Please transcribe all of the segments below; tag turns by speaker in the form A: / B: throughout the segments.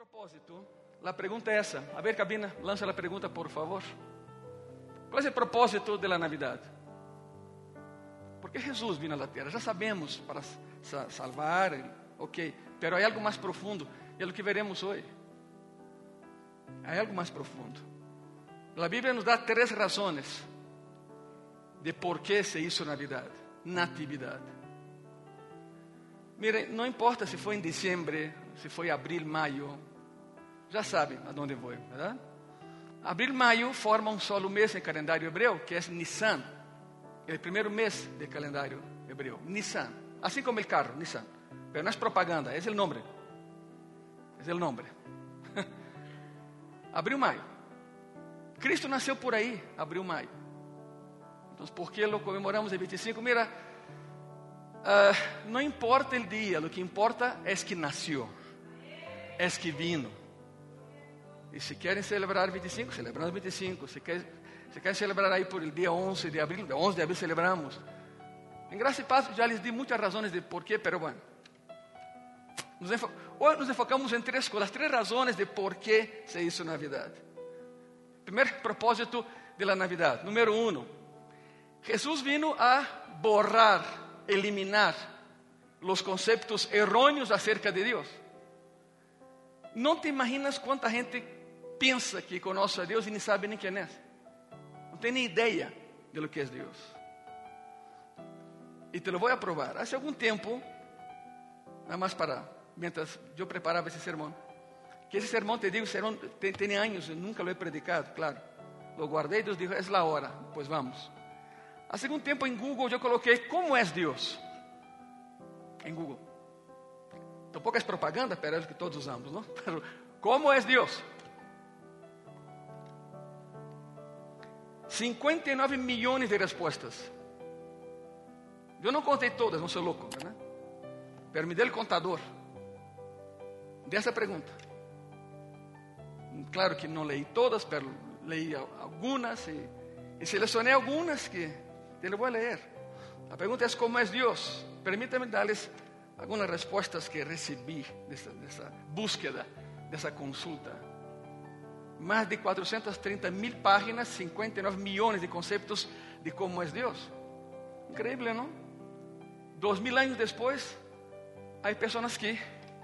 A: propósito, la pregunta es esa. A ver, cabina, lanza la pregunta, por favor. ¿Cuál es el propósito de la Navidad? ¿Por qué Jesús vino a la tierra? Ya sabemos, para sa- salvar, ok, pero hay algo más profundo, es lo que veremos hoy. Hay algo más profundo. La Biblia nos da tres razones de por qué se hizo Navidad, Natividad. Mire, não importa se foi em dezembro, se foi abril, maio, já sabem a onde vou, verdade? Abril, maio forma um solo mês em calendário hebreu, que é Nissan, é o primeiro mês do calendário hebreu, Nissan. Assim como o carro, Nissan. Pero não é propaganda, é o nome. É o nome. abril, maio. Cristo nasceu por aí, abril, maio. Então, por que lo comemoramos em 25? Mira, ah, não importa o dia, o que importa é que nasceu, é que vino. E se querem celebrar 25, celebramos 25. Se querem, se querem celebrar aí por el dia 11 de abril, 11 de abril celebramos. Em graça e paz já lhes di muitas razões de por quê, pero bueno. Hoy nos enfocamos em três coisas, três razões de por que se hizo Navidad. Primeiro propósito de la Navidad. Número um, Jesús vino a borrar, eliminar los conceptos erróneos acerca de Dios. Não te imaginas quanta gente pensa que conoce a Deus e nem sabe nem quem é. Não tem nem ideia de lo que é Deus. E te lo vou a provar. Há algum tempo, nada mais para, mientras eu preparava esse sermão, que esse sermão, te digo, sermão, tem, tem anos, eu nunca lo he predicado, claro. Lo guardei, Deus dijo, é la hora, pois vamos. Há algum tempo em Google eu coloquei como é Deus. Em Google. Tampouco é propaganda, pero que todos usamos, não? Como é Deus? 59 milhões de respostas. Eu não contei todas, não sou louco, né? Pero me dê o contador dessa pergunta. Claro que não leí todas, pero leí al- algunas e, e selecionei algumas que te lo vou a leer. A pergunta é como é Deus. Permítame darles algumas respostas que recebi dessa, dessa búsqueda, dessa consulta. Mais de 430 mil páginas, 59 milhões de conceitos de como é Deus. Increíble, não? Dois mil anos depois, há pessoas que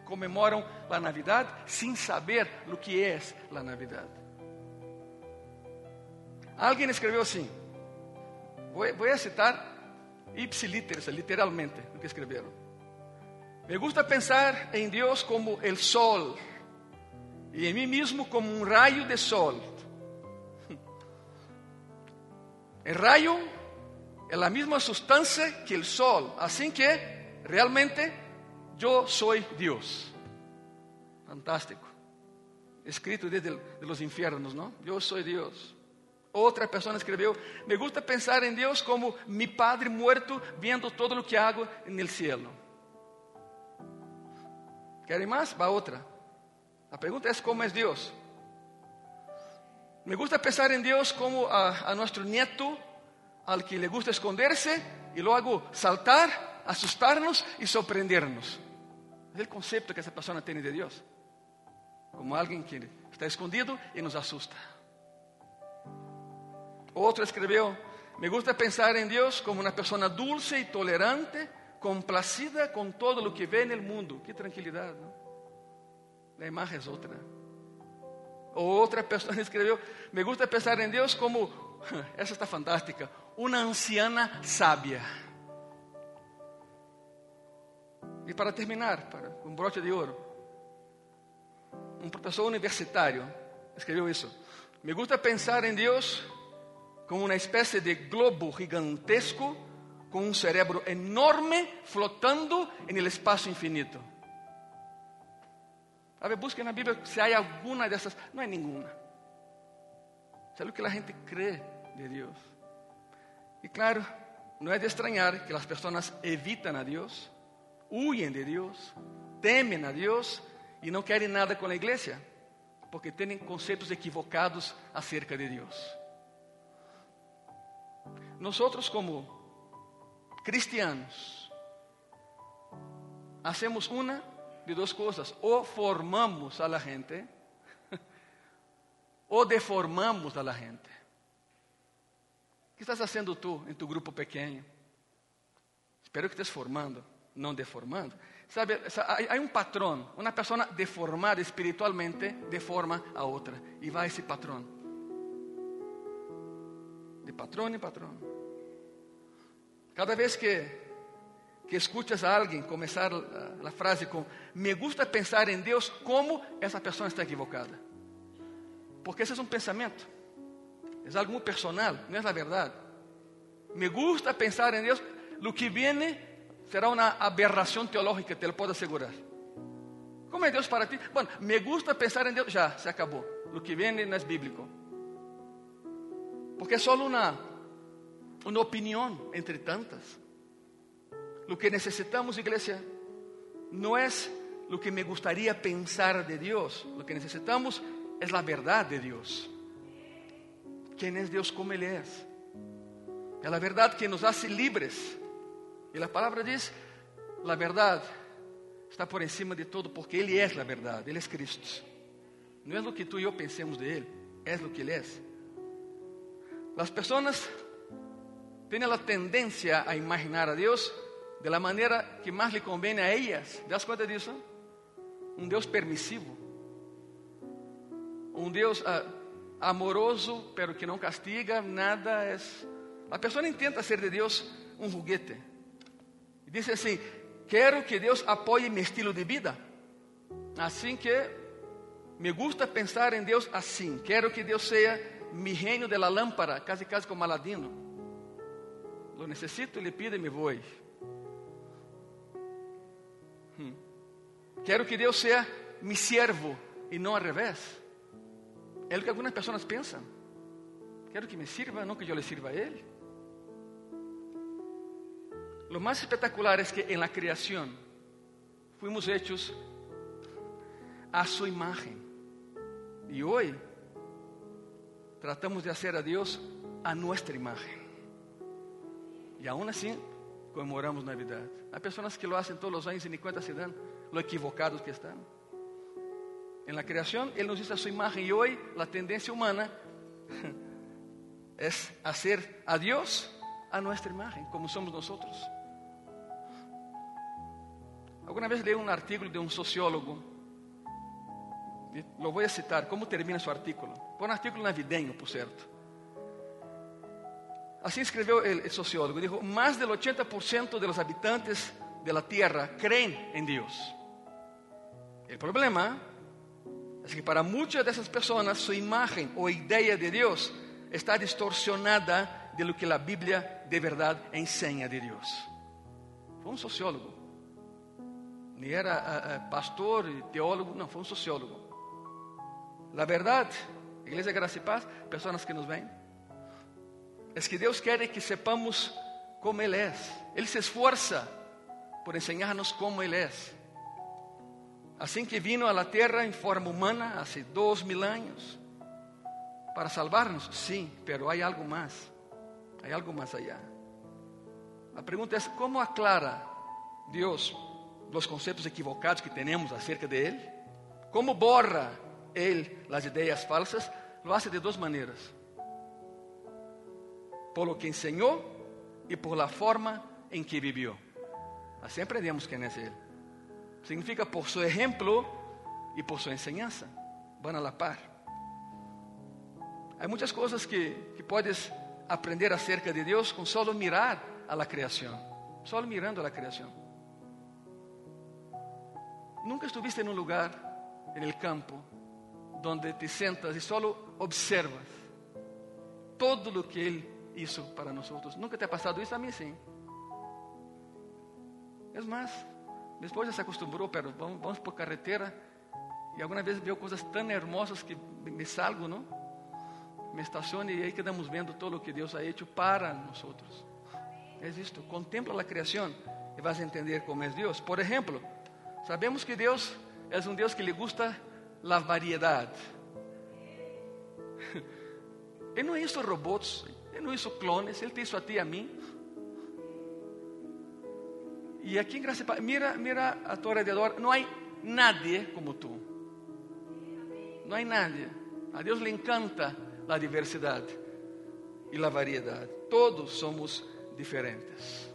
A: comemoram a Navidad sem saber o que é a Navidad. Alguém escreveu vou, vou a citar ipsiliteris, literalmente, o que escreveram. Me gusta pensar em Deus como el sol e em mim mesmo como um raio de sol. El rayo é a mesma substância que el sol, assim que realmente eu sou Deus. Fantástico. Escrito desde el- de los infiernos, ¿no? Eu sou Deus. Outra pessoa escreveu: Me gusta pensar em Deus como mi Padre muerto vendo todo o que hago no cielo. ¿Querem mais? Va outra. A pergunta é: como é Deus? Me gusta pensar em Deus como a, a nosso neto, al que le gusta esconderse e logo saltar, assustar-nos e sorprender-nos. É o conceito que essa pessoa tem de Deus. Como alguém que está escondido e nos assusta. Outro escreveu: Me gusta pensar em Deus como uma pessoa dulce e tolerante, complacida com todo o que vê no mundo. Que tranquilidade, não? A imagem é outra. Outra pessoa escreveu: Me gusta pensar em Deus como, essa está fantástica, uma anciana sábia. E para terminar, para um broche de ouro, um professor universitário escreveu isso. Me gusta pensar em Deus como uma espécie de globo gigantesco com um cerebro enorme flotando no espaço infinito. A ver, busquem na Bíblia se há alguma dessas. Não há nenhuma. Isso é o que a gente crê de Deus. E claro, não é de estranhar que as pessoas evitam a Deus, huyen de Deus, temem a Deus e não querem nada com a igreja, porque têm conceitos equivocados acerca de Deus. Nós, como cristianos, hacemos uma de dos cosas. O formamos a la gente o deformamos a la gente. ¿Qué estás haciendo tú en tu grupo pequeño? Espero que estés formando, no deformando. Sabe, hay un patrón. Una persona deformada espiritualmente deforma a otra. Y va ese patrón. De patrón en patrón. Cada vez que, que escuchas a alguien comenzar la, la frase con me gusta pensar en Dios, ¿cómo esa persona está equivocada? Porque ese es un pensamiento. Es algo muy personal, no es la verdad. Me gusta pensar en Dios. Lo que viene será una aberración teológica, te lo puedo asegurar. ¿Cómo es Dios para ti? Bueno, me gusta pensar en Dios. Ya, se acabó. Lo que viene no es bíblico. Porque es solo una, una opinión entre tantas. Lo que necesitamos, iglesia, no es lo que me gustaría pensar de Dios. Lo que necesitamos es la verdad de Dios. ¿Quién es Dios como Él es? Es la verdad que nos hace libres. Y la palabra dice, la verdad está por encima de todo porque Él es la verdad, Él es Cristo. No es lo que tú y yo pensemos de Él, es lo que Él es. Las personas tienen la tendencia a imaginar a Dios de la manera que más le conviene a ellas. ¿Te das cuenta de eso? Un Dios permisivo. Um Deus uh, amoroso, pero que não castiga, nada é. A pessoa intenta ser de Deus um juguete. E diz assim: Quero que Deus apoie meu estilo de vida. Assim que me gusta pensar em Deus assim. Quero que Deus seja mi reino de la lámpara, casi casi como Aladino. Lo necessito, lhe pido e me vou. Hum. Quero que Deus seja mi siervo e não ao revés. É o que algumas pessoas pensam. Quero que me sirva, não que eu le sirva a Ele. Lo más espectacular es que en la creación fuimos hechos a su imagen. Y hoy tratamos de hacer a Dios a nuestra imagen. Y aún así conmemoramos Navidad. Hay personas que lo hacen todos los años y ni cuenta se dan lo equivocados que están. En la creación Él nos hizo a su imagen y hoy la tendencia humana es hacer a Dios a nuestra imagen, como somos nosotros. Alguna vez leí un artículo de un sociólogo, lo voy a citar, ¿cómo termina su artículo? Fue un artículo navideño, por cierto. Así escribió el, sociólogo, dijo, más del 80% de los habitantes de la Tierra creen en Dios. El problema es que para muchas de esas personas su imagen o idea de Dios está distorsionada de lo que la Biblia de verdad enseña de Dios. Fue un sociólogo. Ni era uh, pastor, teólogo, no, fue un sociólogo. La verdad, Iglesia Gracia y Paz, personas que nos ven, es que Dios quiere que sepamos cómo Él es. Él se esfuerza por enseñarnos cómo Él es. Assim que vino a la tierra em forma humana hace dos mil anos para salvarnos, sim, pero hay algo más, hay algo más allá. A pergunta é: como aclara Deus os conceitos equivocados que temos acerca de Ele? Como borra Ele as ideias falsas? Lo hace de duas maneiras: por lo que ensinou e por la forma em que vivió. Assim aprendemos quem é Ele. Significa por su ejemplo y por su enseñanza. Van a la par. Hay muchas cosas que, que puedes aprender acerca de Dios con solo mirar a la creación. Solo mirando a la creación. Nunca estuviste en un lugar, en el campo, donde te sientas y solo observas todo lo que Él hizo para nosotros. Nunca te ha pasado isso a mim sim. Es más, minha esposa se acostumbrou, pero vamos, vamos por carretera e alguma vez vê coisas tão hermosas que me salgo, não? Me estaciono e aí quedamos vendo todo o que Deus ha hecho para nós. É isto, contempla a criação e vas a entender como é Deus. Por exemplo, sabemos que Deus é um Deus que lhe gusta a variedade. Ele não hizo robots, Ele não hizo clones, Ele te hizo a ti e a mim. E aqui em Graça mira, mira a tu alrededor, não há nadie como tú. No hay nadie. A Dios le encanta la diversidad y la variedad. Todos somos diferentes.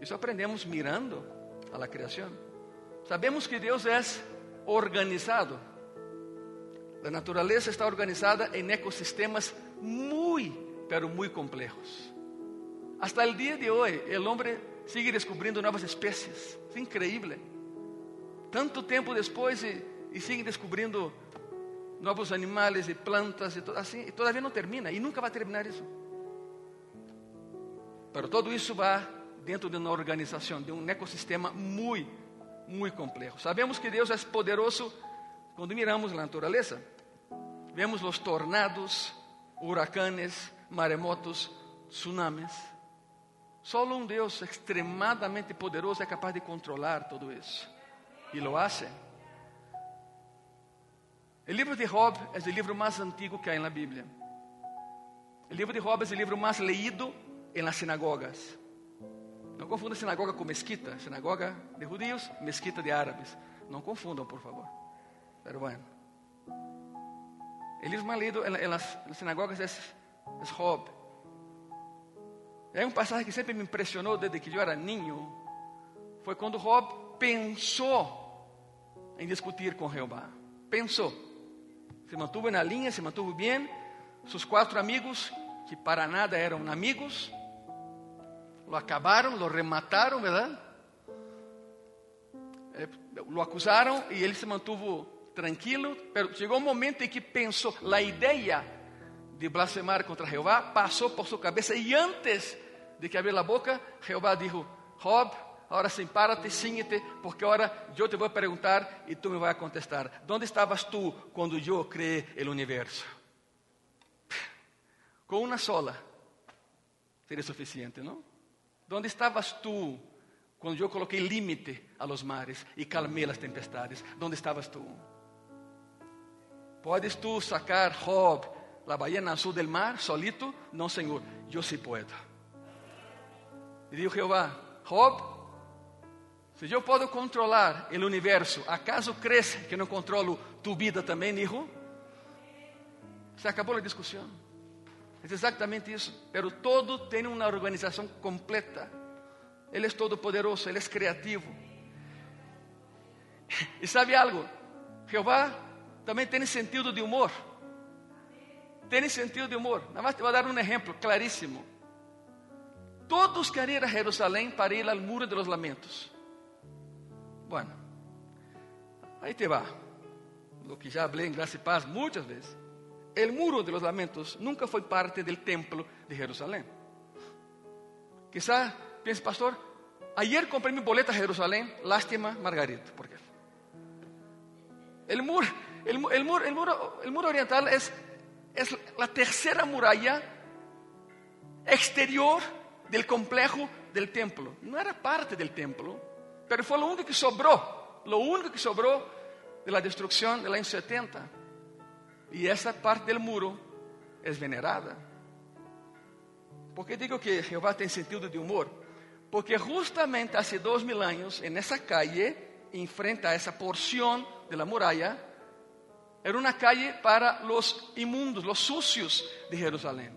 A: Isso aprendemos mirando a la creación. Sabemos que Deus é organizado. A natureza está organizada em ecossistemas muito, pero muito complejos. Hasta el día de hoy, el hombre sigue descubrindo novas especies. É increíble. Tanto tempo depois e, e sigue descobrindo novos animales e plantas e to, assim, e todavia não termina e nunca vai terminar isso. Pero todo isso vai dentro de uma organização, de um ecossistema muito, muito complexo. Sabemos que Deus é poderoso quando miramos a natureza. Vemos os tornados, huracanes, maremotos, tsunamis. Só um Deus extremadamente poderoso é capaz de controlar tudo isso. E lo hace. O livro de Job é o livro mais antigo que há na Bíblia. O livro de Job é o livro mais leído las sinagogas. Não confunda sinagoga com mesquita. Sinagoga de judíos, mesquita de árabes. Não confundam, por favor. Pero bueno. O livro mais lido las, sinagogas é, Job. É um passagem que sempre me impressionou desde que eu era ninho. Foi quando Job pensou em discutir com Jeová. Pensou. Se mantuvo na linha, se mantuvo bem. Seus quatro amigos, que para nada eram amigos, lo acabaram, lo remataram, verdade? É, lo acusaram e ele se mantuvo tranquilo, pero chegou um momento em que pensou, a ideia de blasfemar contra Jeová passou por sua cabeça e antes de que abrir a boca, Jeová disse: Job, agora sim, párate, síñete, porque agora eu te vou perguntar e tu me vais contestar: ¿Dónde estavas tu quando eu criei o universo? Com uma sola seria suficiente, não? ¿Dónde estavas tú cuando yo coloqué límite a los mares y calmé las tempestades? ¿Dónde estabas tú? ¿Puedes tú sacar Job, la ballena azul del mar, solito? No, Señor, yo sí puedo. Y dijo Jehová, Job, si yo puedo controlar el universo, ¿acaso crees que no controlo tu vida también, hijo? Se acabó la discusión. É exatamente isso. Pero todo tem uma organização completa. Ele é todo poderoso, ele é criativo. E sabe algo? Jeová também tem sentido de humor. Tem sentido de humor. Nada mais te vou dar um exemplo claríssimo. Todos querem ir a Jerusalém para ir ao muro de los lamentos. Bueno, aí te va. Lo que já falei em graça e paz muitas vezes el muro de los lamentos nunca fue parte del templo de Jerusalén. Quizá piense, pastor, ayer compré mi boleta a Jerusalén, lástima, Margarita. ¿Por qué? El muro, el, muro, el, muro, el muro oriental es, es la tercera muralla exterior del complejo del templo. No era parte del templo, pero fue lo único que sobró, lo único que sobró de la destrucción del año 70. E essa parte do muro é venerada. Por que digo que Jeová tem sentido de humor? Porque justamente há dois mil anos, nessa calle, em frente a essa porção da muralha, era uma calle para os imundos, os sucios de Jerusalém.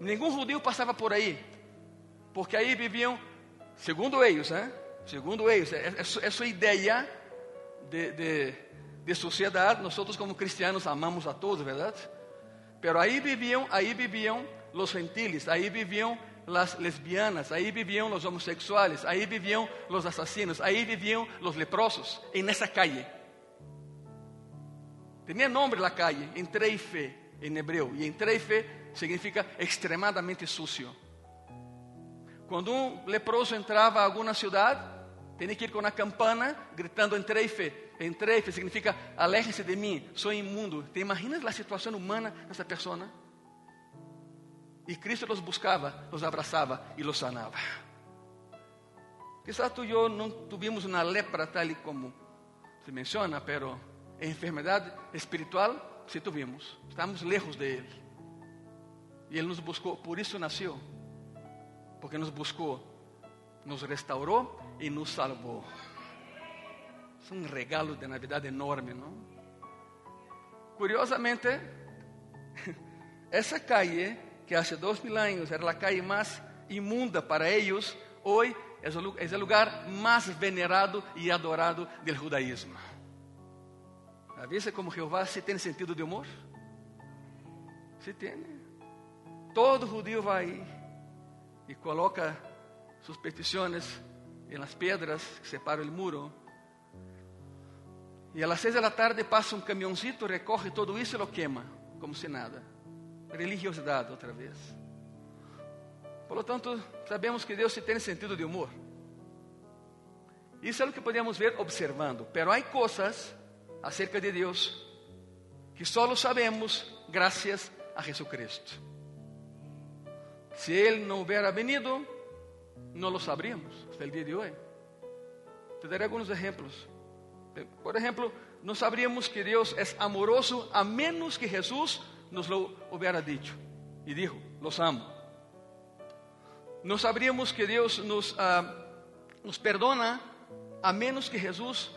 A: Nenhum judeu passava por aí, porque aí viviam, segundo eles, né? segundo eles, é, é, é sua ideia de, de de sociedade, nós como cristianos amamos a todos, verdade? Pero aí viviam, aí viviam os gentiles, aí viviam as lesbianas, aí viviam os homossexuais, aí viviam os assassinos, aí viviam os leprosos, em nessa calle. Tinha nome a calle, Entreife, em hebreu, e Entreife significa extremadamente sucio. Quando um leproso entrava a alguma cidade, tinha que ir com uma campana gritando Entreife, Entrei, significa aleje-se de mim, sou imundo. ¿Te imaginas a situação humana dessa pessoa? E Cristo los buscava, los abraçava e los sanava. Quizás tu e eu não tuvimos uma lepra tal como se menciona, pero enfermidade espiritual sí tuvimos. Estamos lejos de Ele. E Ele nos buscou, por isso nasceu. Porque nos buscou, nos restaurou e nos salvou. es un regalo de Navidad enorme, ¿no? Curiosamente, esa calle, que hace dos mil años era la calle más inmunda para ellos, hoy es el lugar más venerado y adorado del judaísmo. ¿Avisa como Jehová sí tiene sentido de humor? Sí tiene. Todo judío va ahí y coloca sus peticiones en las piedras que separan el muro. A las seis de la tarde pasa un camioncito, recoge todo eso y lo quema, como si nada. Religiosidade outra vez. Por lo tanto, sabemos que Deus tem sentido de humor. Isso é o que podemos ver observando. Pero há coisas acerca de Deus que só sabemos graças a Jesucristo. Se Ele não hubiera venido, não lo sabríamos hasta el dia de hoje. Te daré alguns exemplos. Por exemplo, não sabríamos que Deus é amoroso a menos que Jesus nos lo hubiera dicho y dijo, los amo. No sabríamos que Dios nos, uh, nos perdona a menos que Jesús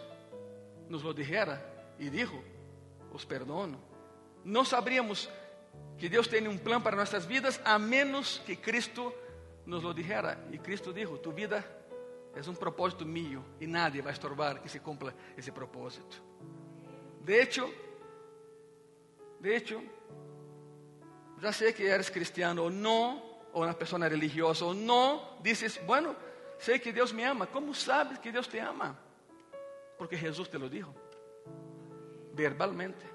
A: nos lo dijera y dijo, os perdono. No sabríamos que Dios tiene un plan para nuestras vidas a menos que Cristo nos lo dijera. Y Cristo dijo, tu vida es un propósito mío y nadie va a estorbar que se cumpla ese propósito. De hecho, de hecho, já sei que eres cristiano ou não, ou uma pessoa religiosa ou não, dizes, bueno, sei que Deus me ama. Como sabes que Deus te ama? Porque Jesus te lo dijo, verbalmente.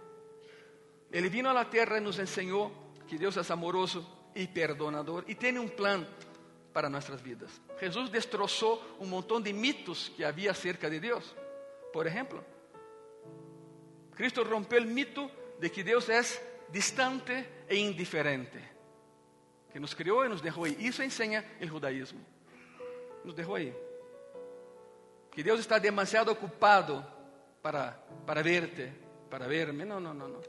A: Ele vino a la terra e nos ensinou que Deus é amoroso e perdonador e tem um plano para nossas vidas. Jesus destroçou um montão de mitos que havia acerca de Deus. Por exemplo, Cristo rompeu o mito de que Deus é distante e indiferente, que nos criou e nos deixou aí. Isso ensina o judaísmo. Nos deixou aí. Que Deus está demasiado ocupado para, para verte, para verme. Não, não, não, não.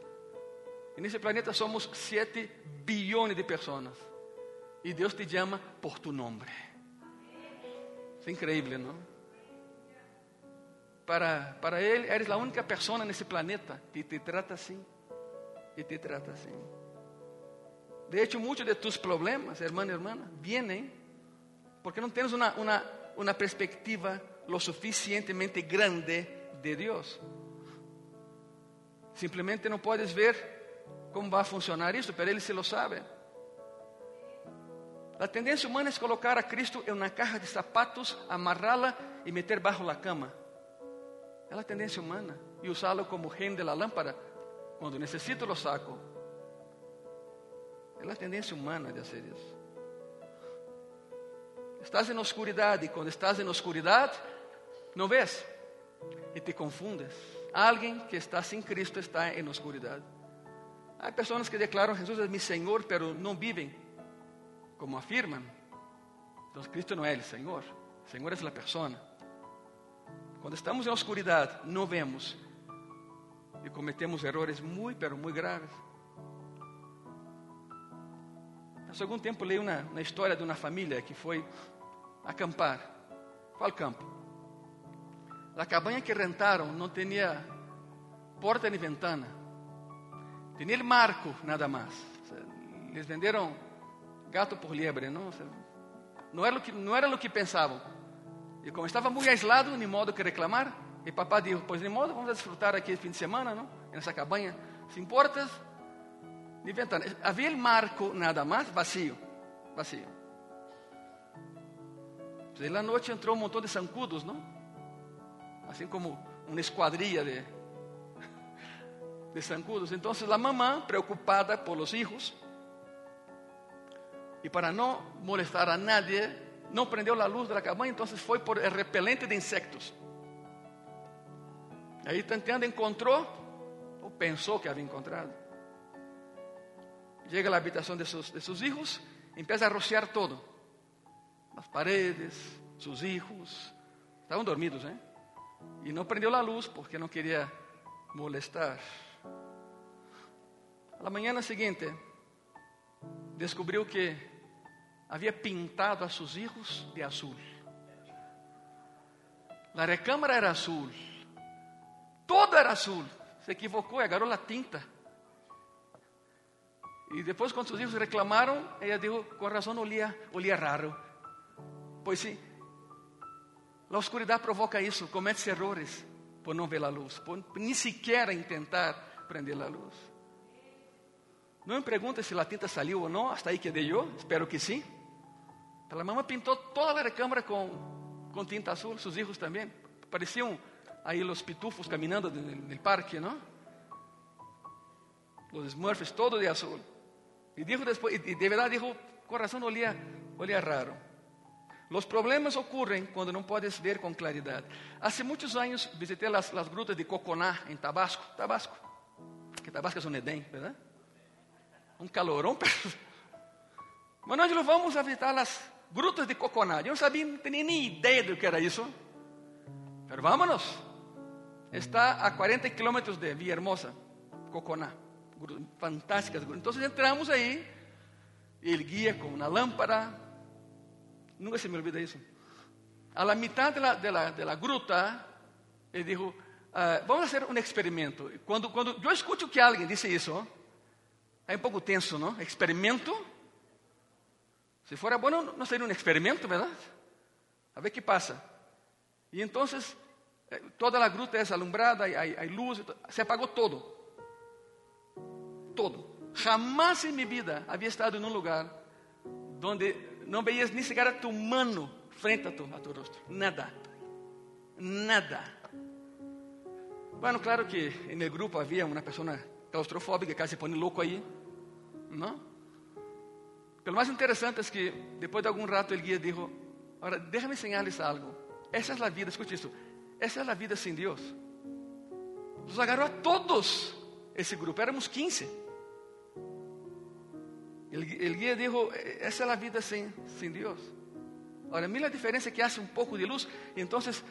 A: E nesse planeta somos 7 bilhões de pessoas. E Deus te chama por tu nome. É incrível, não? Para, para Ele, eres a única pessoa nesse planeta que te trata assim. E te trata assim. De hecho, muchos de tus problemas, hermano y hermana, vienen porque no tienes una, una, una perspectiva lo suficientemente grande de Dios. Simplemente no puedes ver cómo va a funcionar eso, pero Él se lo sabe. La tendencia humana es colocar a Cristo en una caja de zapatos, amarrarla y meter bajo la cama. Es la tendencia humana. Y usarlo como gen de la lámpara. Cuando necesito lo saco. É a tendência humana de fazer isso. Estás na oscuridade e quando estás na oscuridade, não vês e te confundes. Alguém que está sem Cristo está em oscuridade. Há pessoas que declaram Jesus é meu Senhor, pero não vivem como afirmam. Então Cristo não é o Senhor. O Senhor é a pessoa. Quando estamos em oscuridade, não vemos e cometemos errores muito, pero muito graves. Há algum tempo leio uma história de uma família que foi acampar. Qual campo? A cabanha que rentaram não tinha porta nem ventana. Tinha o marco, nada mais. Eles venderam gato por liebre, não? Não era o que, não era o que pensavam. E como estava muito aislado, nem modo que reclamar, e papai disse, pois nem modo, vamos desfrutar aqui fim de semana, não? Nessa cabanha, sem portas, de ventana. Havia o marco nada mais vazio, vazio. E na noite entrou um montão de zancudos, não? Assim como uma esquadrilha de, de zancudos. Então, a mamã, preocupada por los hijos, e para não molestar a nadie, não prendeu a luz da cabaña, então foi por el repelente de insectos. Aí, tanteando, encontrou, ou pensou que havia encontrado llega a la habitación de sus, de sus hijos, empieza a rociar todo. Las paredes, sus hijos. Estaban dormidos, ¿eh? Y no prendió la luz porque no quería molestar. A la mañana siguiente, descubriu que havia pintado a seus hijos de azul. A recâmara era azul, Todo era azul. Se equivocou e agarrou a tinta. E depois, quando seus filhos reclamaram, ela disse: com razão, olía, olía raro. Pois sim, a oscuridade provoca isso, comete errores por não ver a luz, por nem sequer tentar prender a luz. Não me pergunte se a tinta saiu ou não, hasta aí que dei eu, espero que sim. A mamãe pintou toda a recâmara com, com tinta azul, seus filhos também. Pareciam aí os pitufos caminhando no parque, não? Os Smurfs, todo de azul. E, dijo después, e de verdade dijo, com razão olía, olía raro. Os problemas ocorrem quando não podes ver com claridade. Há muitos anos visitei as, as grutas de Coconá, em Tabasco. Tabasco. Que Tabasco é um Edém, verdade? Um calorão. Mas nós vamos a visitar as grutas de Coconá. Eu não sabia, não tinha nem ideia do que era isso. Mas vámonos. Está a 40 kilómetros de Villahermosa, Coconá. Fantásticas grutas. Então entramos aí. Ele guia com uma lâmpada Nunca se me olvida isso. A la mitad de la, de la, de la gruta, ele dijo, uh, vamos fazer um experimento. Quando, quando eu escuto que alguém disse isso, é um pouco tenso, não? Experimento. Se fora bom, não seria um experimento, verdade? A ver que passa. E então, eh, toda a gruta é alumbrada, há luz, se apagou todo. Todo. Jamás em minha vida havia estado em um lugar onde não veías nem sequer a tu mano frente a tu, a tu rostro. Nada. Nada. Bueno, claro que en grupo había una persona claustrofóbica que se pone louco aí, não? Pero lo más interesante es que después de algún rato el guía dijo, ahora déjame enseñarles algo. Esa es la vida, escuche esto, essa é a vida sem Deus. Nos agarrou a todos esse grupo, éramos 15. El, guía dijo, esa es la vida sin, sin Dios. Ahora, mira la diferencia que hace un poco de luz y entonces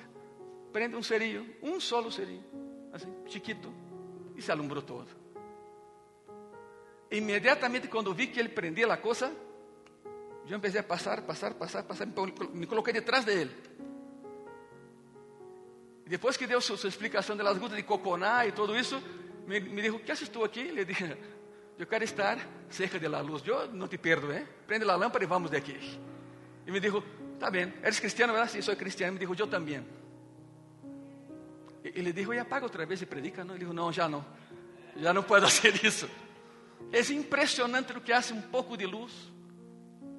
A: prende un cerillo, un solo cerillo, así, chiquito, y se alumbró todo. Inmediatamente cuando vi que él prendía la cosa, yo empecé a pasar, pasar, pasar, pasar, me coloqué detrás de él. Y después que dio su, su explicación de las gotas de coconá y todo eso, me, me dijo, ¿qué haces tú aquí? Le dije, eu quero estar cerca da luz. Eu não te perdo, ¿eh? Prende a lâmpada e vamos daqui. E me dijo, está bem, ¿eres cristiano? ¿verdad? Sí, soy cristiano. Me dijo, eu também. E ele dijo, e apaga outra vez e predica. Não? Ele dijo, não, já não. Já não posso fazer isso. É impressionante o que hace um pouco de luz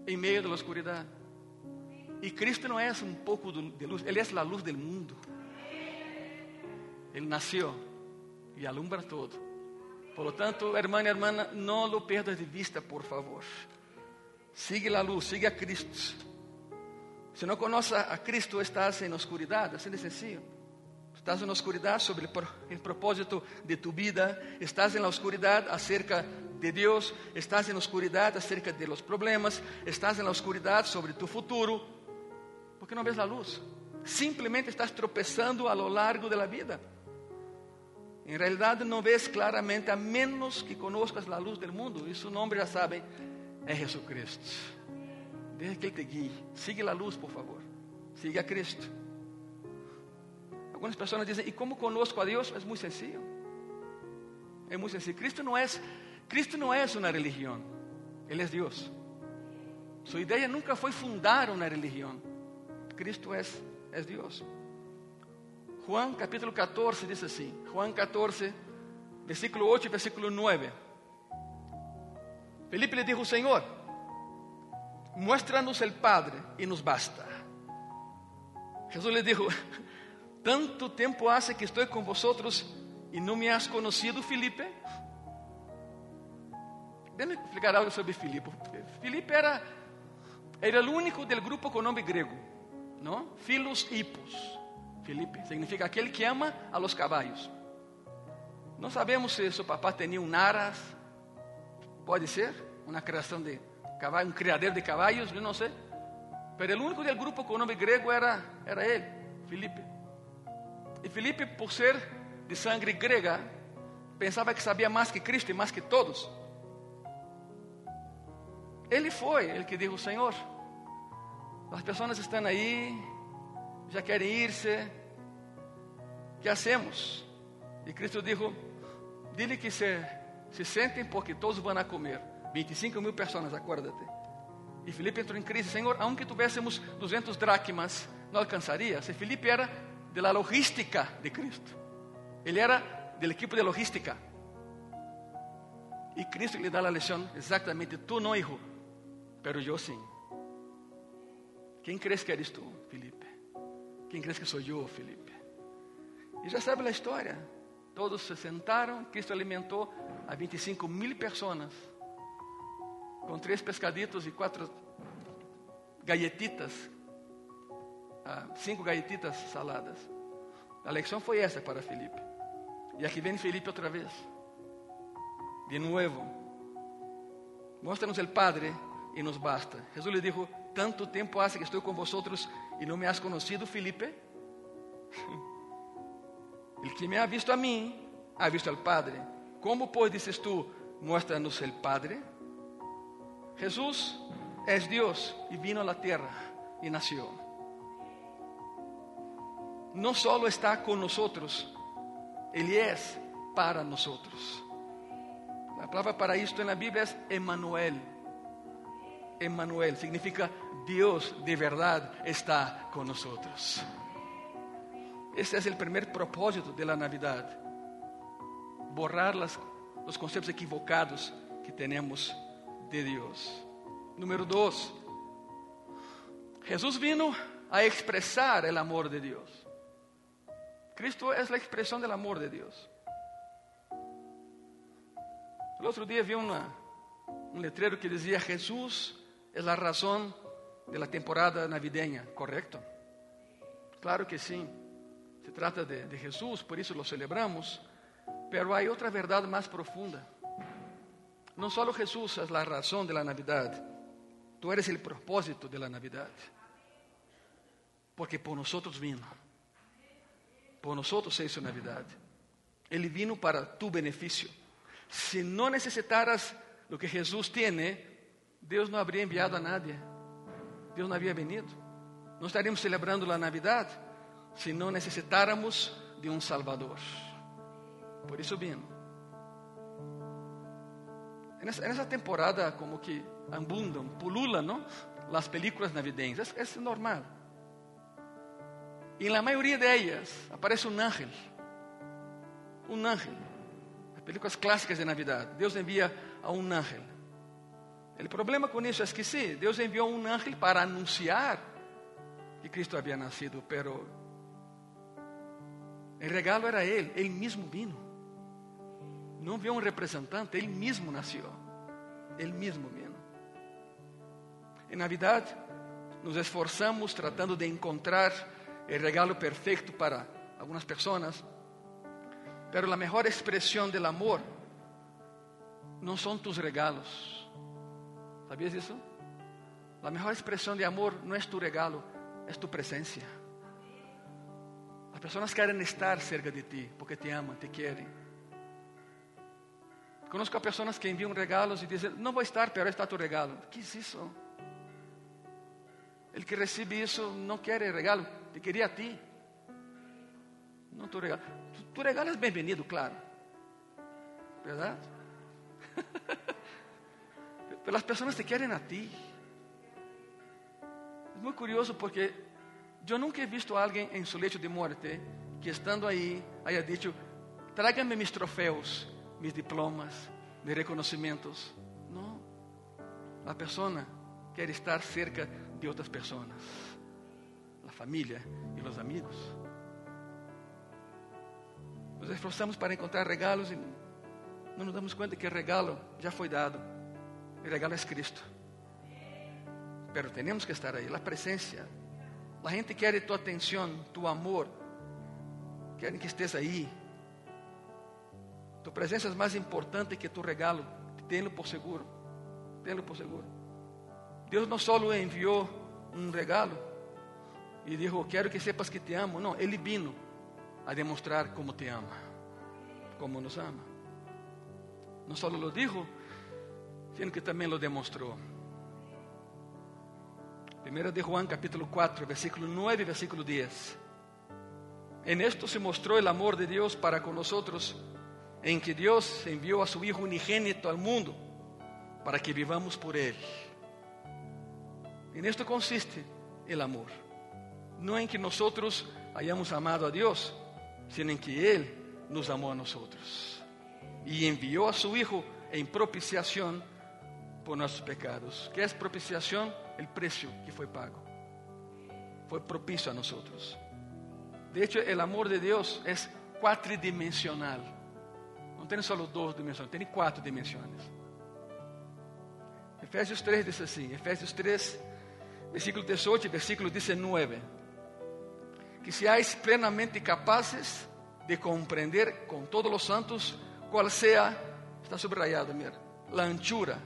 A: em meio da oscuridade. E Cristo não é um pouco de luz, Ele é a luz do mundo. Ele nasceu e alumbra todo. Por lo tanto, hermana, hermana, não lo perdas de vista, por favor. Sigue a luz, sigue a Cristo. Se não conoces a Cristo, estás em oscuridade, assim de sencillo. Estás em oscuridade sobre o propósito de tu vida, estás em oscuridade acerca de Deus, estás em oscuridade acerca de los problemas, estás em oscuridade sobre tu futuro, porque não ves a luz. Simplesmente estás tropeçando a lo largo de la vida. En realidad no ves claramente a menos que conozcas la luz del mundo. Y su nombre ya saben, es Jesucristo. Deja que Él te guíe. Sigue la luz, por favor. Sigue a Cristo. Algunas personas dicen, ¿y cómo conozco a Dios? Es muy sencillo. Es muy sencillo. Cristo no es, Cristo no es una religión. Él es Dios. Su idea nunca fue fundar una religión. Cristo es, es Dios. Juan capítulo 14 diz assim: Juan 14, versículo 8 e versículo 9. Felipe lhe dijo: Senhor, muéstranos el Padre e nos basta. Jesus lhe dijo: Tanto tempo hace que estou com vosotros e não me has conocido, Felipe. Deixa-me explicar algo sobre Filipe. Filipe era, era o único del grupo com nome grego, não? Filos Hipos. Felipe significa aquele que ama a los caballos. Não sabemos se seu papá tinha um naras, pode ser, uma criação de caballos, um criadeiro de caballos, eu não sei. Mas o único do grupo com nome grego era, era ele, Felipe. E Felipe, por ser de sangre grega, pensava que sabia mais que Cristo e mais que todos. Ele foi ele que disse: Senhor, as pessoas estão aí já querem ir-se. que hacemos? E Cristo dijo, dile que se, se sentem porque todos vão a comer. 25 mil pessoas, acuérdate. E Felipe entrou em crise, Senhor, aunque tuviésemos 200 dracmas, não alcançaria. Se Felipe era de la logística de Cristo. Ele era del equipo de logística. E Cristo lhe dá a lição exatamente, tu não, hijo, pero eu sim. Quem crees que eres tu, Felipe? Quem crees que sou eu, Felipe? E já sabe a história. Todos se sentaram, Cristo alimentou a 25 mil pessoas com três pescaditos e quatro galletitas, ah, cinco galletitas saladas. A lição foi essa para Felipe. E aqui vem Felipe outra vez. De novo. Mostra-nos o Padre e nos basta. Jesus lhe disse: Tanto tempo hace que estou com vosotros e não me has conocido, Felipe. El que me ha visto a mim, ha visto al Padre. Como pois dices tú, muéstranos el Padre? Jesús es Dios y vino a la tierra y nació. No solo está con nosotros, Él es para nosotros. La palabra para esto en la Biblia es Emmanuel. Emmanuel significa Dios de verdad está con nosotros. Ese es el primer propósito de la Navidad. Borrar los conceptos equivocados que tenemos de Dios. Número dos, Jesús vino a expresar el amor de Dios. Cristo es la expresión del amor de Dios. El otro día vi una, un letrero que decía Jesús es la razón de la temporada navideña, ¿correcto? Claro que sí. Se trata de, de Jesús, por eso lo celebramos, pero hay otra verdad más profunda. No solo Jesús es la razón de la Navidad, tú eres el propósito de la Navidad. Porque por nosotros vino. Por nosotros se hizo Navidad. Ele vino para tu beneficio. Si no necesitaras lo que Jesús tiene, Deus não habría enviado a nadie. Deus não havia venido. Não estaríamos celebrando a Navidad se não necessitáramos de um Salvador. Por isso vino. Nessa temporada, como que abundam, pululam, não? As películas navideñas. É, é normal. E na maioria delas aparece um ángel. Um ángel. As películas clássicas de Navidad. Deus envia a um ángel. O problema com isso é que sim, Deus enviou um ángel para anunciar que Cristo havia nascido, pero o regalo era Ele, Ele mesmo vino. Não viu um representante, Ele mesmo nasceu. Ele mesmo vino. Em Navidad, nos esforçamos tratando de encontrar o regalo perfeito para algumas pessoas, pero a melhor expressão do amor não são tus regalos. ¿Sabías isso? A melhor expressão de amor não é tu regalo, é tu presença. As pessoas querem estar cerca de ti porque te amam, te querem. Conozco a pessoas que enviam regalos e dizem: Não vou estar, pero está tu regalo. O que é isso? El que recebe isso não quer regalo, te queria a ti. Não tu regalo. Tu, tu regalo é bem-vindo, claro. Verdade? Pero as pessoas te querem a ti. É muito curioso porque eu nunca he visto alguém em seu leito de morte que estando aí haya dicho, tráigame mis troféus, mis diplomas, mis reconhecimentos. Não. A pessoa quer estar cerca de outras pessoas, a família e os amigos. Nos esforçamos para encontrar regalos e não nos damos conta que o regalo já foi dado. O regalo é Cristo. Pero temos que estar aí, a presença a gente quer tua atenção, tu amor. Querem que estés aí. Tu presença é mais importante que tu regalo. Tenho por seguro. Tenho por seguro. Deus não só enviou um regalo e disse: Quero que sepas que te amo. Não, Ele vino a demonstrar como te ama, como nos ama. Não só lo dijo, sino que também lo demonstrou. Primeira de Juan capítulo 4, versículo 9 e versículo 10. En esto se mostró el amor de Dios para con nosotros, en que Dios envió a su Hijo unigénito al mundo para que vivamos por Él. En esto consiste el amor. No en que nosotros hayamos amado a Dios, sino en que Él nos amó a nosotros. Y envió a su Hijo en propiciación por nuestros pecados. ¿Qué es propiciación? El precio que fue pago. Fue propicio a nosotros. De hecho, el amor de Dios es cuatridimensional. No tiene solo dos dimensiones, tiene cuatro dimensiones. Efésios 3 diz assim, Efésios 3, versículo 18 e versículo 19. Que seáis plenamente capazes de compreender com todos os santos qual seja, está subrayado, mira, a anchura,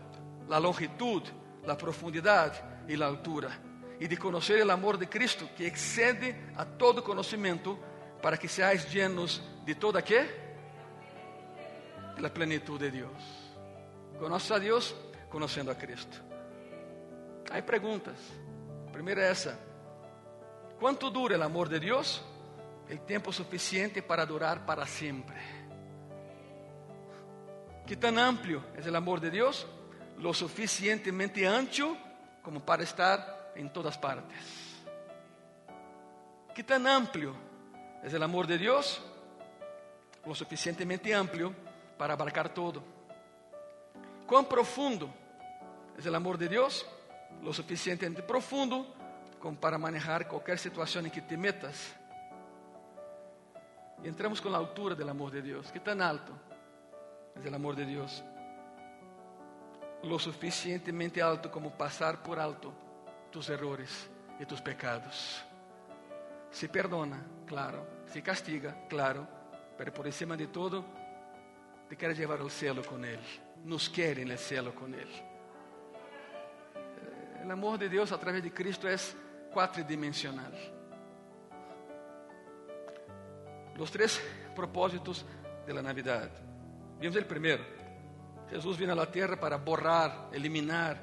A: a longitud, a profundidade e a altura, e de conhecer o amor de Cristo que excede a todo conhecimento, para que seáis llenos de toda quê? La plenitud de Deus. Conoce a Deus conhecendo a Cristo. Aí perguntas. A primeira é essa: Quanto dura o amor de Deus? O tempo suficiente para durar para sempre. Que tão amplo é o amor de Deus? Lo suficientemente ancho como para estar em todas partes. Que tão amplo é o amor de Deus? Lo suficientemente amplio para abarcar todo. Quão profundo é o amor de Deus? Lo suficientemente profundo como para manejar qualquer situação em que te metas. E entramos com a altura do amor de Deus. Que tão alto é o amor de Deus? Lo suficientemente alto como passar por alto tus errores e tus pecados. Se perdona, claro. Se castiga, claro. Pero por cima de todo, te quer levar ao céu com Ele. Nos quer no céu com Ele. O amor de Deus a través de Cristo é quatridimensional. Os três propósitos de la Navidad. Vimos o primeiro. Jesus vino a la terra para borrar, eliminar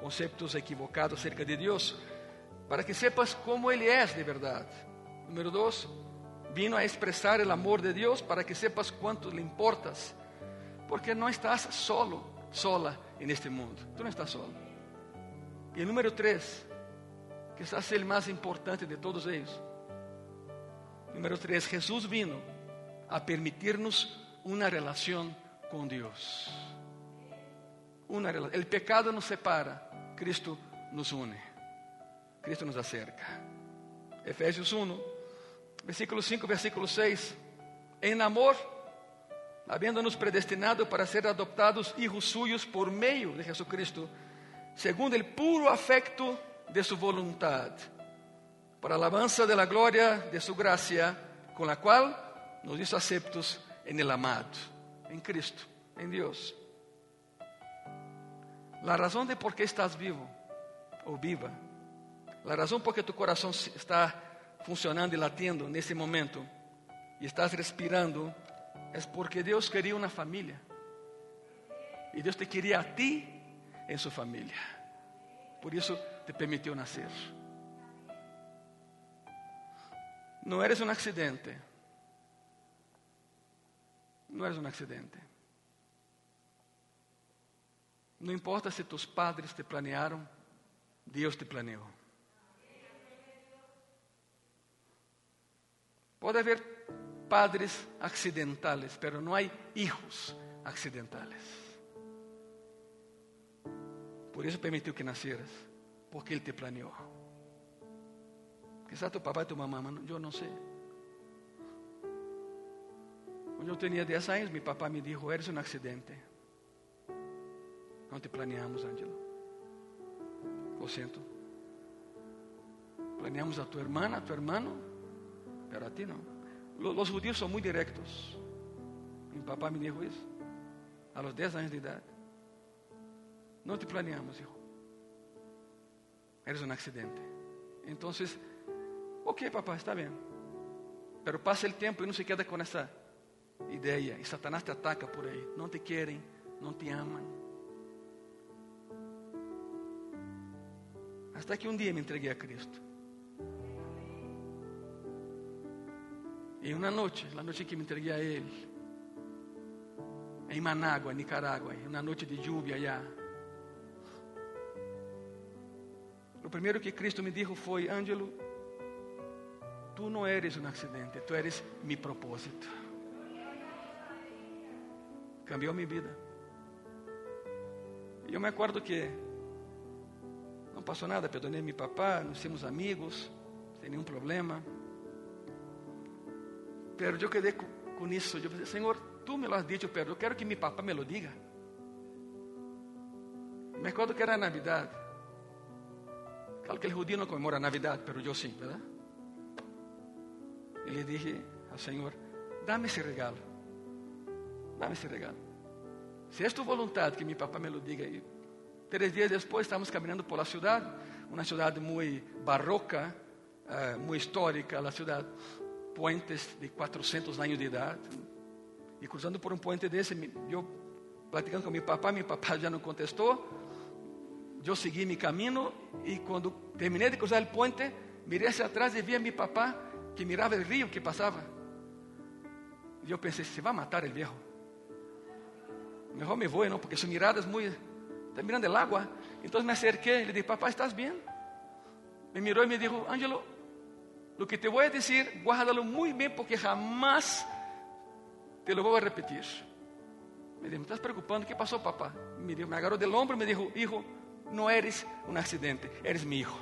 A: conceptos equivocados acerca de Deus, para que sepas como Ele é de verdade. Número dois, vino a expressar o amor de Deus para que sepas quanto lhe importas, porque não estás solo, sola en este mundo. Tu não estás solo. E o número três, quizás el mais importante de todos eles. Número três, Jesus vino a permitirnos uma relação com Deus. Una relación. El pecado nos separa, Cristo nos une. Cristo nos acerca. Efésios 1, versículo 5, versículo 6. Em amor, havendo-nos predestinado para ser adoptados hijos suyos por meio de Jesucristo, segundo el puro afecto de su voluntad, para alabanza de la gloria de su gracia, con la cual nos hizo aceptos en el amado, en Cristo, en Dios. La razón de por qué estás vivo o viva, la razón por qué tu corazón está funcionando y latiendo en ese momento y estás respirando, es porque Dios quería una familia. Y Dios te quería a ti en su familia. Por eso te permitió nacer. No eres un accidente. No eres un accidente. No importa se tus padres te planearam, Deus te planeou. Pode haver padres accidentales, pero no hay hijos accidentales. Por isso permitiu que nasceras, porque Ele te planeou. Quizá tu papai e tu mamá, eu não sei. Quando eu tinha 10 anos, meu papai me disse: Eres um acidente. Não te planeamos, Ângelo. Lo siento. Planeamos a tu hermana, a tu hermano, pero a ti não. Los judíos são muito directos. Mi papá me dijo isso. A los 10 anos de idade. Não te planeamos, hijo. Eres um accidente. Então, ok, papá, está bem. Pero passa o tempo e não se queda com essa ideia. E Satanás te ataca por aí. Não te querem, não te amam. Hasta que um dia me entreguei a Cristo. E uma noite, a noite que me entreguei a Ele, em Manágua, Nicarágua, uma noite de lluvia allá. O primeiro que Cristo me disse foi: Ângelo, tu não eres um acidente, tu eres mi propósito. Cambiou minha vida. E eu me acordo que não passou nada, perdonei meu papá, nos temos amigos, sem nenhum problema. Pero eu quedei com, isso. Eu falei, Senhor, tu me lo has dicho, pero eu quero que meu papá me lo diga. Me acordo que era Navidad. Claro que el judío no conmemora Navidad, pero yo sí, ¿verdad? Y le dije al Señor, dame ese regalo. Dame ese regalo. Si es tu voluntad que mi papá me lo diga. Y tres días después estamos caminando por la ciudad, una ciudad muy barroca, uh, muy histórica, la ciudad, puentes de 400 años de edad. E cruzando por um puente desse, eu platicando com meu papá, meu papá já não contestou. Eu segui meu caminho e quando terminei de cruzar o puente, mirei hacia atrás e vi a meu papá que mirava o rio que passava. E eu pensei, se vai matar o viejo. Mejor me vou, não, porque sua mirada é muito... Está mirando o água. Então me acerquei e lhe disse, papá, ¿estás bem? Me mirou e me disse, Ângelo, o que te vou dizer, guárdalo muito bem, porque jamás te lo vou a repetir. Me disse, me estás preocupando, ¿qué pasó, papá? Me, dijo, me agarró del hombro y me dijo, hijo, no eres un accidente, eres mi hijo.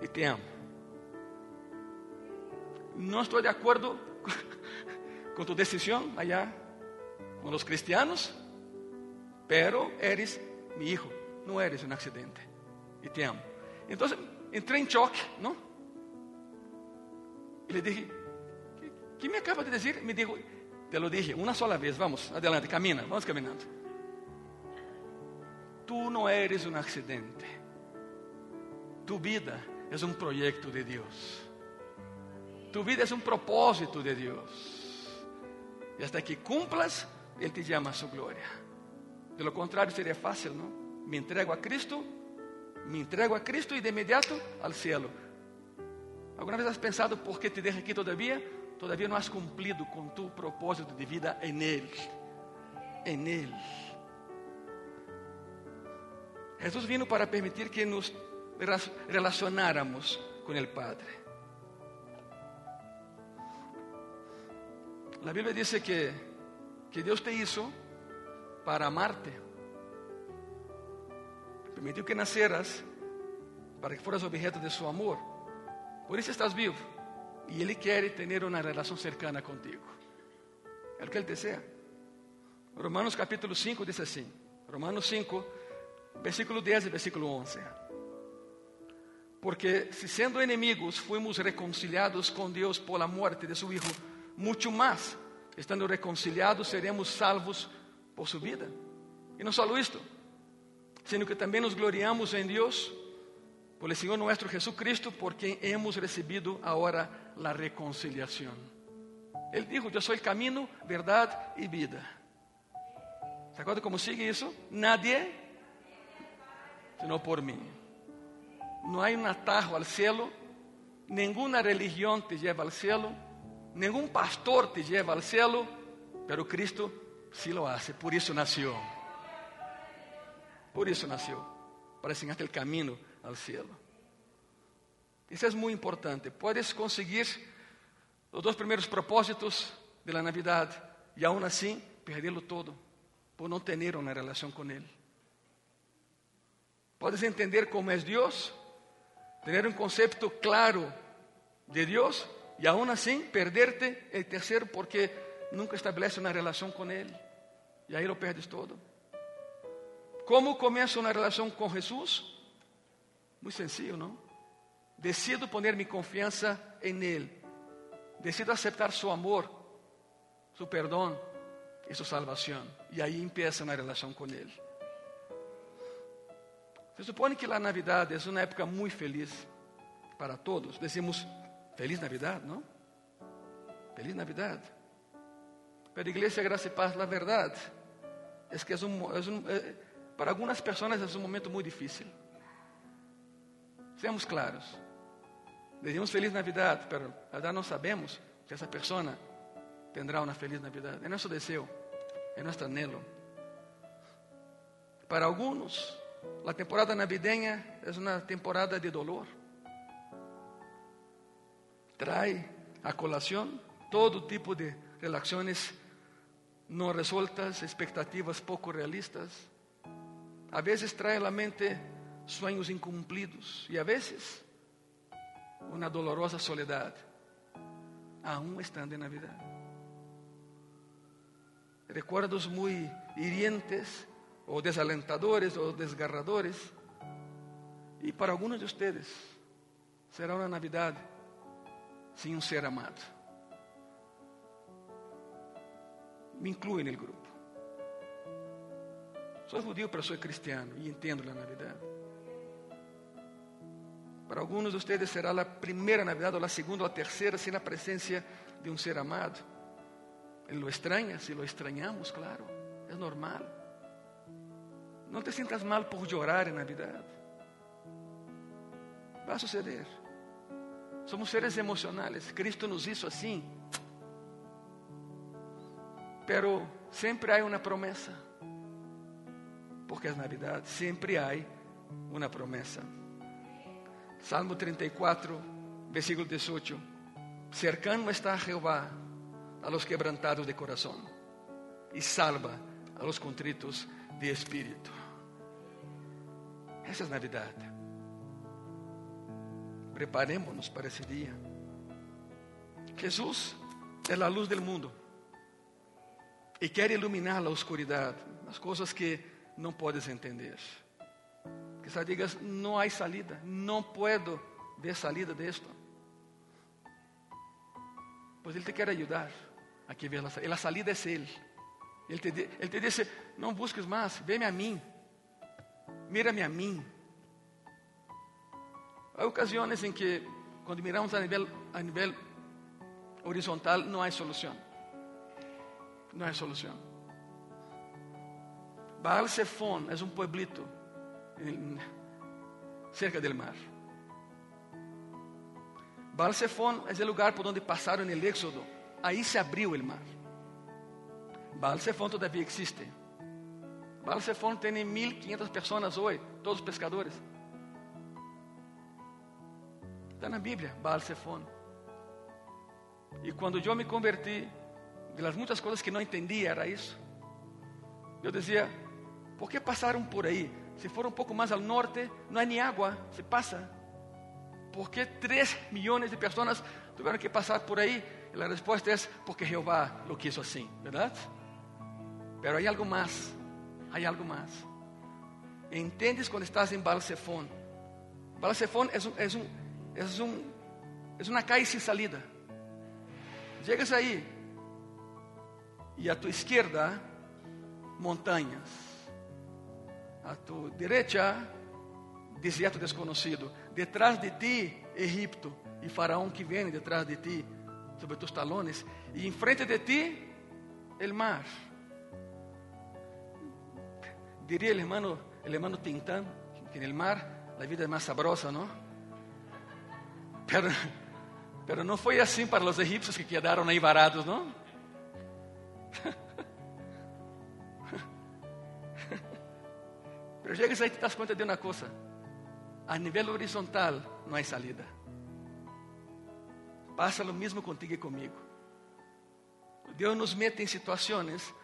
A: Y te amo. No estoy de acuerdo con tu decisión allá con los cristianos, pero eres mi hijo, no eres un accidente. Y te amo. Entonces entré en choque, ¿no? Y le dije, ¿qué, me acaba de decir? Me dijo, te lo dije una sola vez, vamos, adelante, camina, vamos caminando. Tú no eres un accidente. Tu vida es un proyecto de Dios. Tu vida es un propósito de Dios. Y hasta que cumplas, Él te llama a su gloria. De lo contrario sería fácil, ¿no? Me entrego a Cristo, me entrego a Cristo y de inmediato al cielo. ¿Alguna vez has pensado por qué te deja aquí todavía? Todavía no has cumplido con tu propósito de vida en Él. En Él. Jesús vino para permitir que nos relacionáramos con el Padre. La Biblia dice que, que Dios te hizo para amarte. Permitió que nacieras para que fueras objeto de su amor. Por eso estás vivo. Y Él quiere tener una relación cercana contigo. É o que Ele desea. Romanos capítulo 5 diz assim. Romanos 5, versículo 10 e versículo 11. Porque se sendo inimigos fuimos reconciliados com Deus por la muerte de su Hijo, muito mais, estando reconciliados, seremos salvos por su vida. E não só isto, sino que também nos gloriamos em Deus, por el Senhor nuestro Jesucristo, por quem hemos recebido agora a reconciliação. Ele dijo: Eu sou o caminho, verdade e vida. ¿Se acuerda como sigue isso? Nadie, sino por mim. Não há um atajo ao cielo, nenhuma religião te lleva ao cielo, nenhum pastor te lleva ao cielo, pero Cristo sí lo hace, por isso nasceu. Por isso nasceu, para enseñarte o caminho ao cielo. Isso é muito importante. Puedes conseguir os dois primeiros propósitos de la Navidad e aún assim perderlo todo por não ter uma relação com Ele. Puedes entender como é Deus, ter um conceito claro de Deus e aún assim perderte el terceiro porque nunca estabelece uma relação com Ele e aí lo perdes todo. Como começo uma relação com Jesus? Muito sencillo, não? Decido poner minha confiança em Ele. Decido aceptar su amor, su perdón y su salvación. Y ahí empieza una relación con Él. Se supone que la Navidad es una época muy feliz para todos. Decimos, feliz Navidad, ¿no? Feliz Navidad. Pero iglesia, gracia y paz, la verdad es que es un, es un, eh, para algunas personas es un momento muy difícil. Seamos claros. decimos feliz Navidad, pero verdad no sabemos si esa persona tendrá una feliz Navidad. Es nuestro deseo, es nuestro anhelo. Para algunos, la temporada navideña es una temporada de dolor. Trae a colación todo tipo de relaciones no resueltas, expectativas poco realistas. A veces trae a la mente sueños incumplidos y a veces una dolorosa soledad, aún estando en Navidad. Recuerdos muy hirientes o desalentadores o desgarradores. Y para algunos de ustedes será una Navidad sin un ser amado. Me incluyo en el grupo. Soy judío, pero soy cristiano y entiendo la Navidad. Para algunos de ustedes será la primera Navidad o la segunda o la tercera sin la presencia de un ser amado. Lo extraña, si lo extrañamos, claro, es normal. No te sientas mal por llorar en Navidad. Va a suceder. Somos seres emocionales. Cristo nos hizo así. Pero siempre hay una promesa. Porque es Navidad. Siempre hay una promesa. Salmo 34, versículo 18. Cercano está Jehová a los quebrantados de corazón y salva a los contritos de espíritu. Essa é Navidad. Preparémonos para esse dia. Jesus é a luz do mundo e quer iluminar a oscuridade, as coisas que não podes entender. Quizá digas, não há salida, não puedo ver salida de esto. Pois Ele te quer ajudar a que ver a salida. A salida é Ele. Ele te, ele te disse, não busques mais, vem a mim. Mira-me a mim. Há ocasiões em que, quando miramos a nível, a nível horizontal, não há solução. Não há solução. Baal é um pueblito cerca del mar. Baal é o lugar por onde passaram no Éxodo. Aí se abriu o mar. Baal todavia existe. Baal tem 1.500 pessoas hoje, todos pescadores. Está na Bíblia, Baal. E quando eu me converti, de las muitas coisas que não entendia era isso. Eu dizia, por que passaram por aí? Se for um pouco mais ao norte, não há nem água, se passa. ¿Por que 3 milhões de pessoas tiveram que passar por aí? E a resposta é: porque Jeová lo quiso assim, verdade? Pero há algo mais, há algo mais. Entendes quando estás em Balsefón? Balsefón é, um, é, um, é, um, é uma calle sem salida. Chegas aí e a tua esquerda, montanhas a tu derecha, deserto desconocido. Detrás de ti, Egipto e Faraón que vem detrás de ti, sobre tus talones. E enfrente de ti, el mar. Diria o hermano, el hermano Tintán, que el mar la vida é mais sabrosa, ¿no? Pero, pero não foi assim para os egípcios que quedaram aí varados, não? Pero llegas ahí y te das cuenta de una cosa. A nivel horizontal no hay salida. Pasa lo mismo contigo y conmigo. Deus nos mete em situações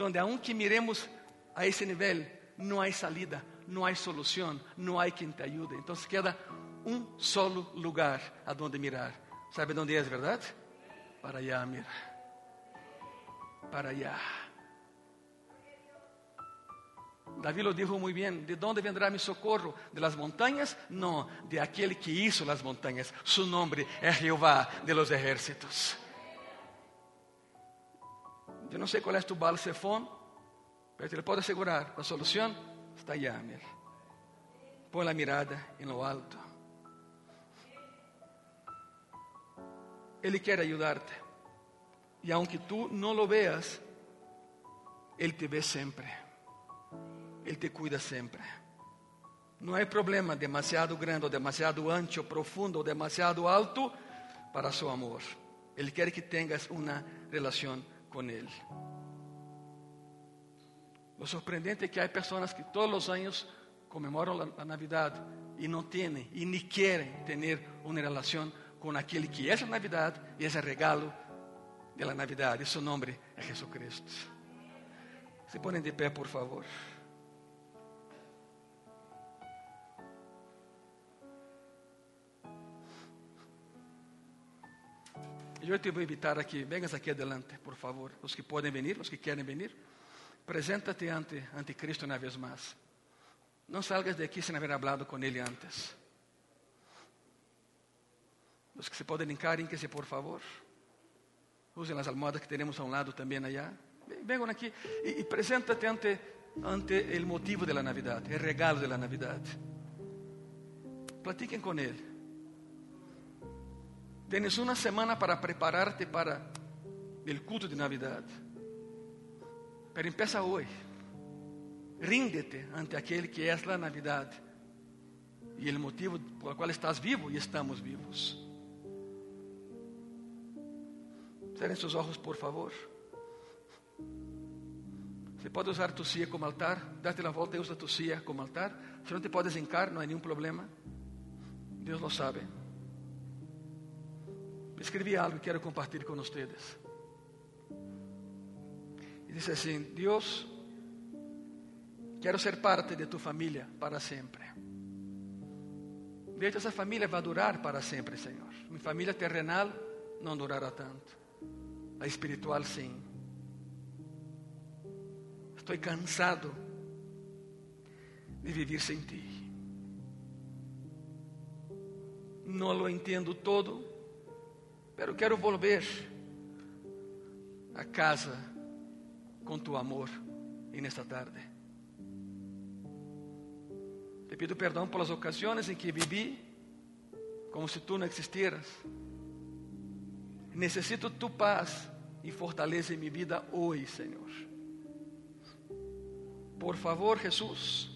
A: onde, aunque miremos a esse nível, não há salida, não há solução, não há quem te ajude. Então queda um solo lugar a donde mirar. ¿Sabe onde é, verdade? Para allá, mira. Para allá. David lo dijo muy bien, ¿de dónde vendrá mi socorro? ¿De las montañas? No, de aquel que hizo las montañas. Su nombre es Jehová de los ejércitos. Yo no sé cuál es tu balsefón, pero te lo puedo asegurar, la solución está allá, mira. Pon la mirada en lo alto. Él quiere ayudarte. Y aunque tú no lo veas, Él te ve siempre. Ele te cuida sempre. Não há problema demasiado grande, ou demasiado ancho, ou profundo, ou demasiado alto para seu amor. Ele quer que tenhas uma relação com Ele. O sorprendente é que há pessoas que todos os anos comemoram a Navidade e não têm e nem querem ter uma relação com aquele que é a Navidade e é o regalo da Navidade. E seu nome é Jesus Cristo. Se ponem de pé, por favor. Eu te vou invitar aqui, vengas aqui adelante, por favor. Os que podem vir, os que querem vir. Presenta-te ante, ante Cristo uma vez mais. Não salgas de aqui sem haber hablado com Ele antes. Os que se podem linkar, se por favor. Usem as almohadas que temos a um lado também allá. Venham aqui e, e presenta-te ante, ante o motivo da Navidade, o regalo da Navidade. Platiquem com Ele. Tienes uma semana para prepararte para o culto de Navidade. Pero empieza hoy. Ríndete ante aquele que é a Navidade e o motivo por qual estás vivo e estamos vivos. Cerrem seus olhos, por favor. Você pode usar tu cia como altar, dá-te a volta e usa tu cia como altar. Se não te podes encar, não há nenhum problema. Deus lo sabe. Escrevi algo que quero compartilhar com vocês. E disse assim: Deus, quero ser parte de tu família para sempre. De hecho, essa família vai durar para sempre, Senhor. Minha família terrenal não durará tanto. A espiritual, sim. Estou cansado de viver sem ti. Não lo entendo todo, pero quero volver a casa com tu amor e nesta tarde. Te pido perdão pelas ocasiões em que vivi como se tu não existieras. Necessito tu paz e fortaleza em minha vida hoje, Senhor. Por favor, Jesus,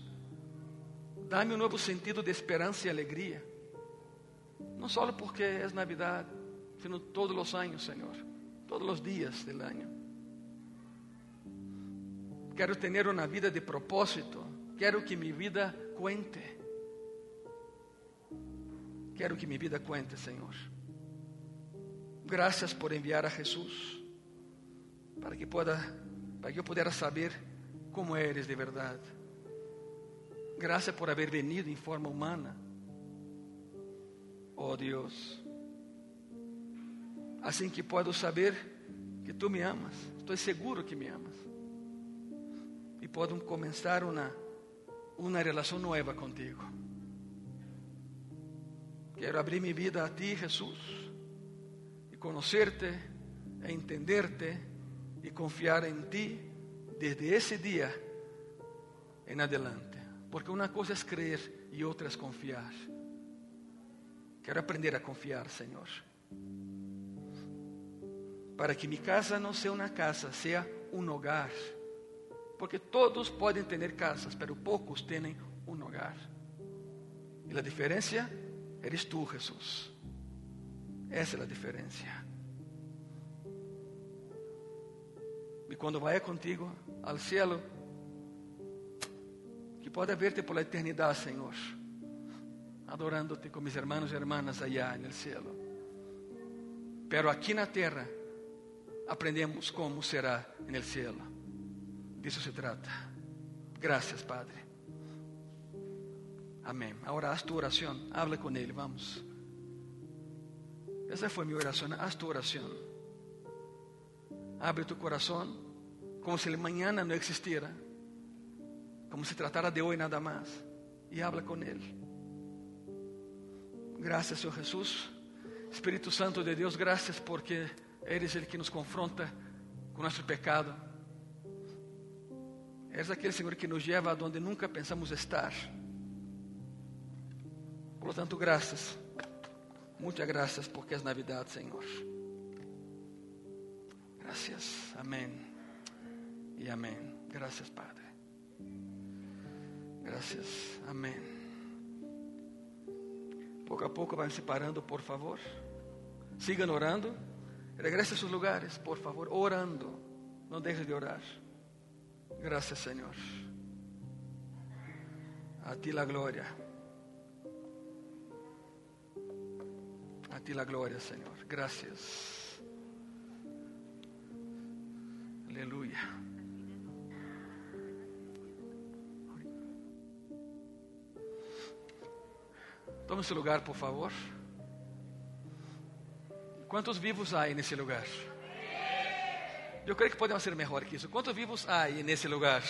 A: dá-me um novo sentido de esperança e alegria. Não só porque é Navidade, sino todos os anos, Senhor, todos os dias do ano. Quero ter uma vida de propósito. Quero que minha vida cuente. Quero que minha vida cuente, Senhor. Graças por enviar a Jesus para que pueda, para que eu pudesse saber como eres de verdade. Graças por haber venido em forma humana. Oh Deus. Assim que posso saber que tu me amas. Estou seguro que me amas e podem começar uma, uma relação nova contigo. Quero abrir minha vida a ti, Jesus, e conhecer-te, e entender-te e confiar em ti desde esse dia em adelante. Porque uma coisa é crer e outra é confiar. Quero aprender a confiar, Senhor. Para que minha casa não seja uma casa, seja um hogar porque todos podem ter casas, pero poucos têm um hogar. E a diferença eres tu, Jesus. Essa é a diferença. E quando vá contigo ao cielo, que pode verte por la eternidade, Senhor, adorando-te com mis hermanos e hermanas allá no cielo. Pero aqui na terra aprendemos como será no cielo. Disso se trata. Graças, Padre. Amém. Agora haz tu oração. Habla com Ele. Vamos. Essa foi minha oração. Haz tu oração. Abre tu coração. Como se amanhã não existiera. Como se tratara de hoje nada mais. E habla com Ele. Graças, Senhor Jesus. Espírito Santo de Deus, graças porque eres Ele que nos confronta com nosso pecado És aquele Senhor que nos leva a onde nunca pensamos estar. Por lo tanto, graças. Muitas graças porque és Navidade, Senhor. Graças. Amém. E amém. Graças, Padre. Graças. Amém. Pouco a pouco vai se parando, por favor. Sigam orando. Regrese a seus lugares, por favor, orando. Não deixe de orar. Graças, Senhor. A ti la glória. Ti la glória, Senhor. Graças. Aleluia. Tome seu lugar, por favor. Quantos vivos há nesse lugar? Eu creio que podemos ser melhor que isso. Quantos vivos há nesse lugar?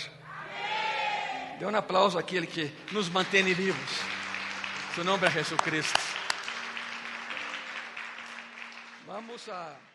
A: Dê um aplauso àquele que nos mantém vivos. Seu nome é Jesus Cristo. Vamos a.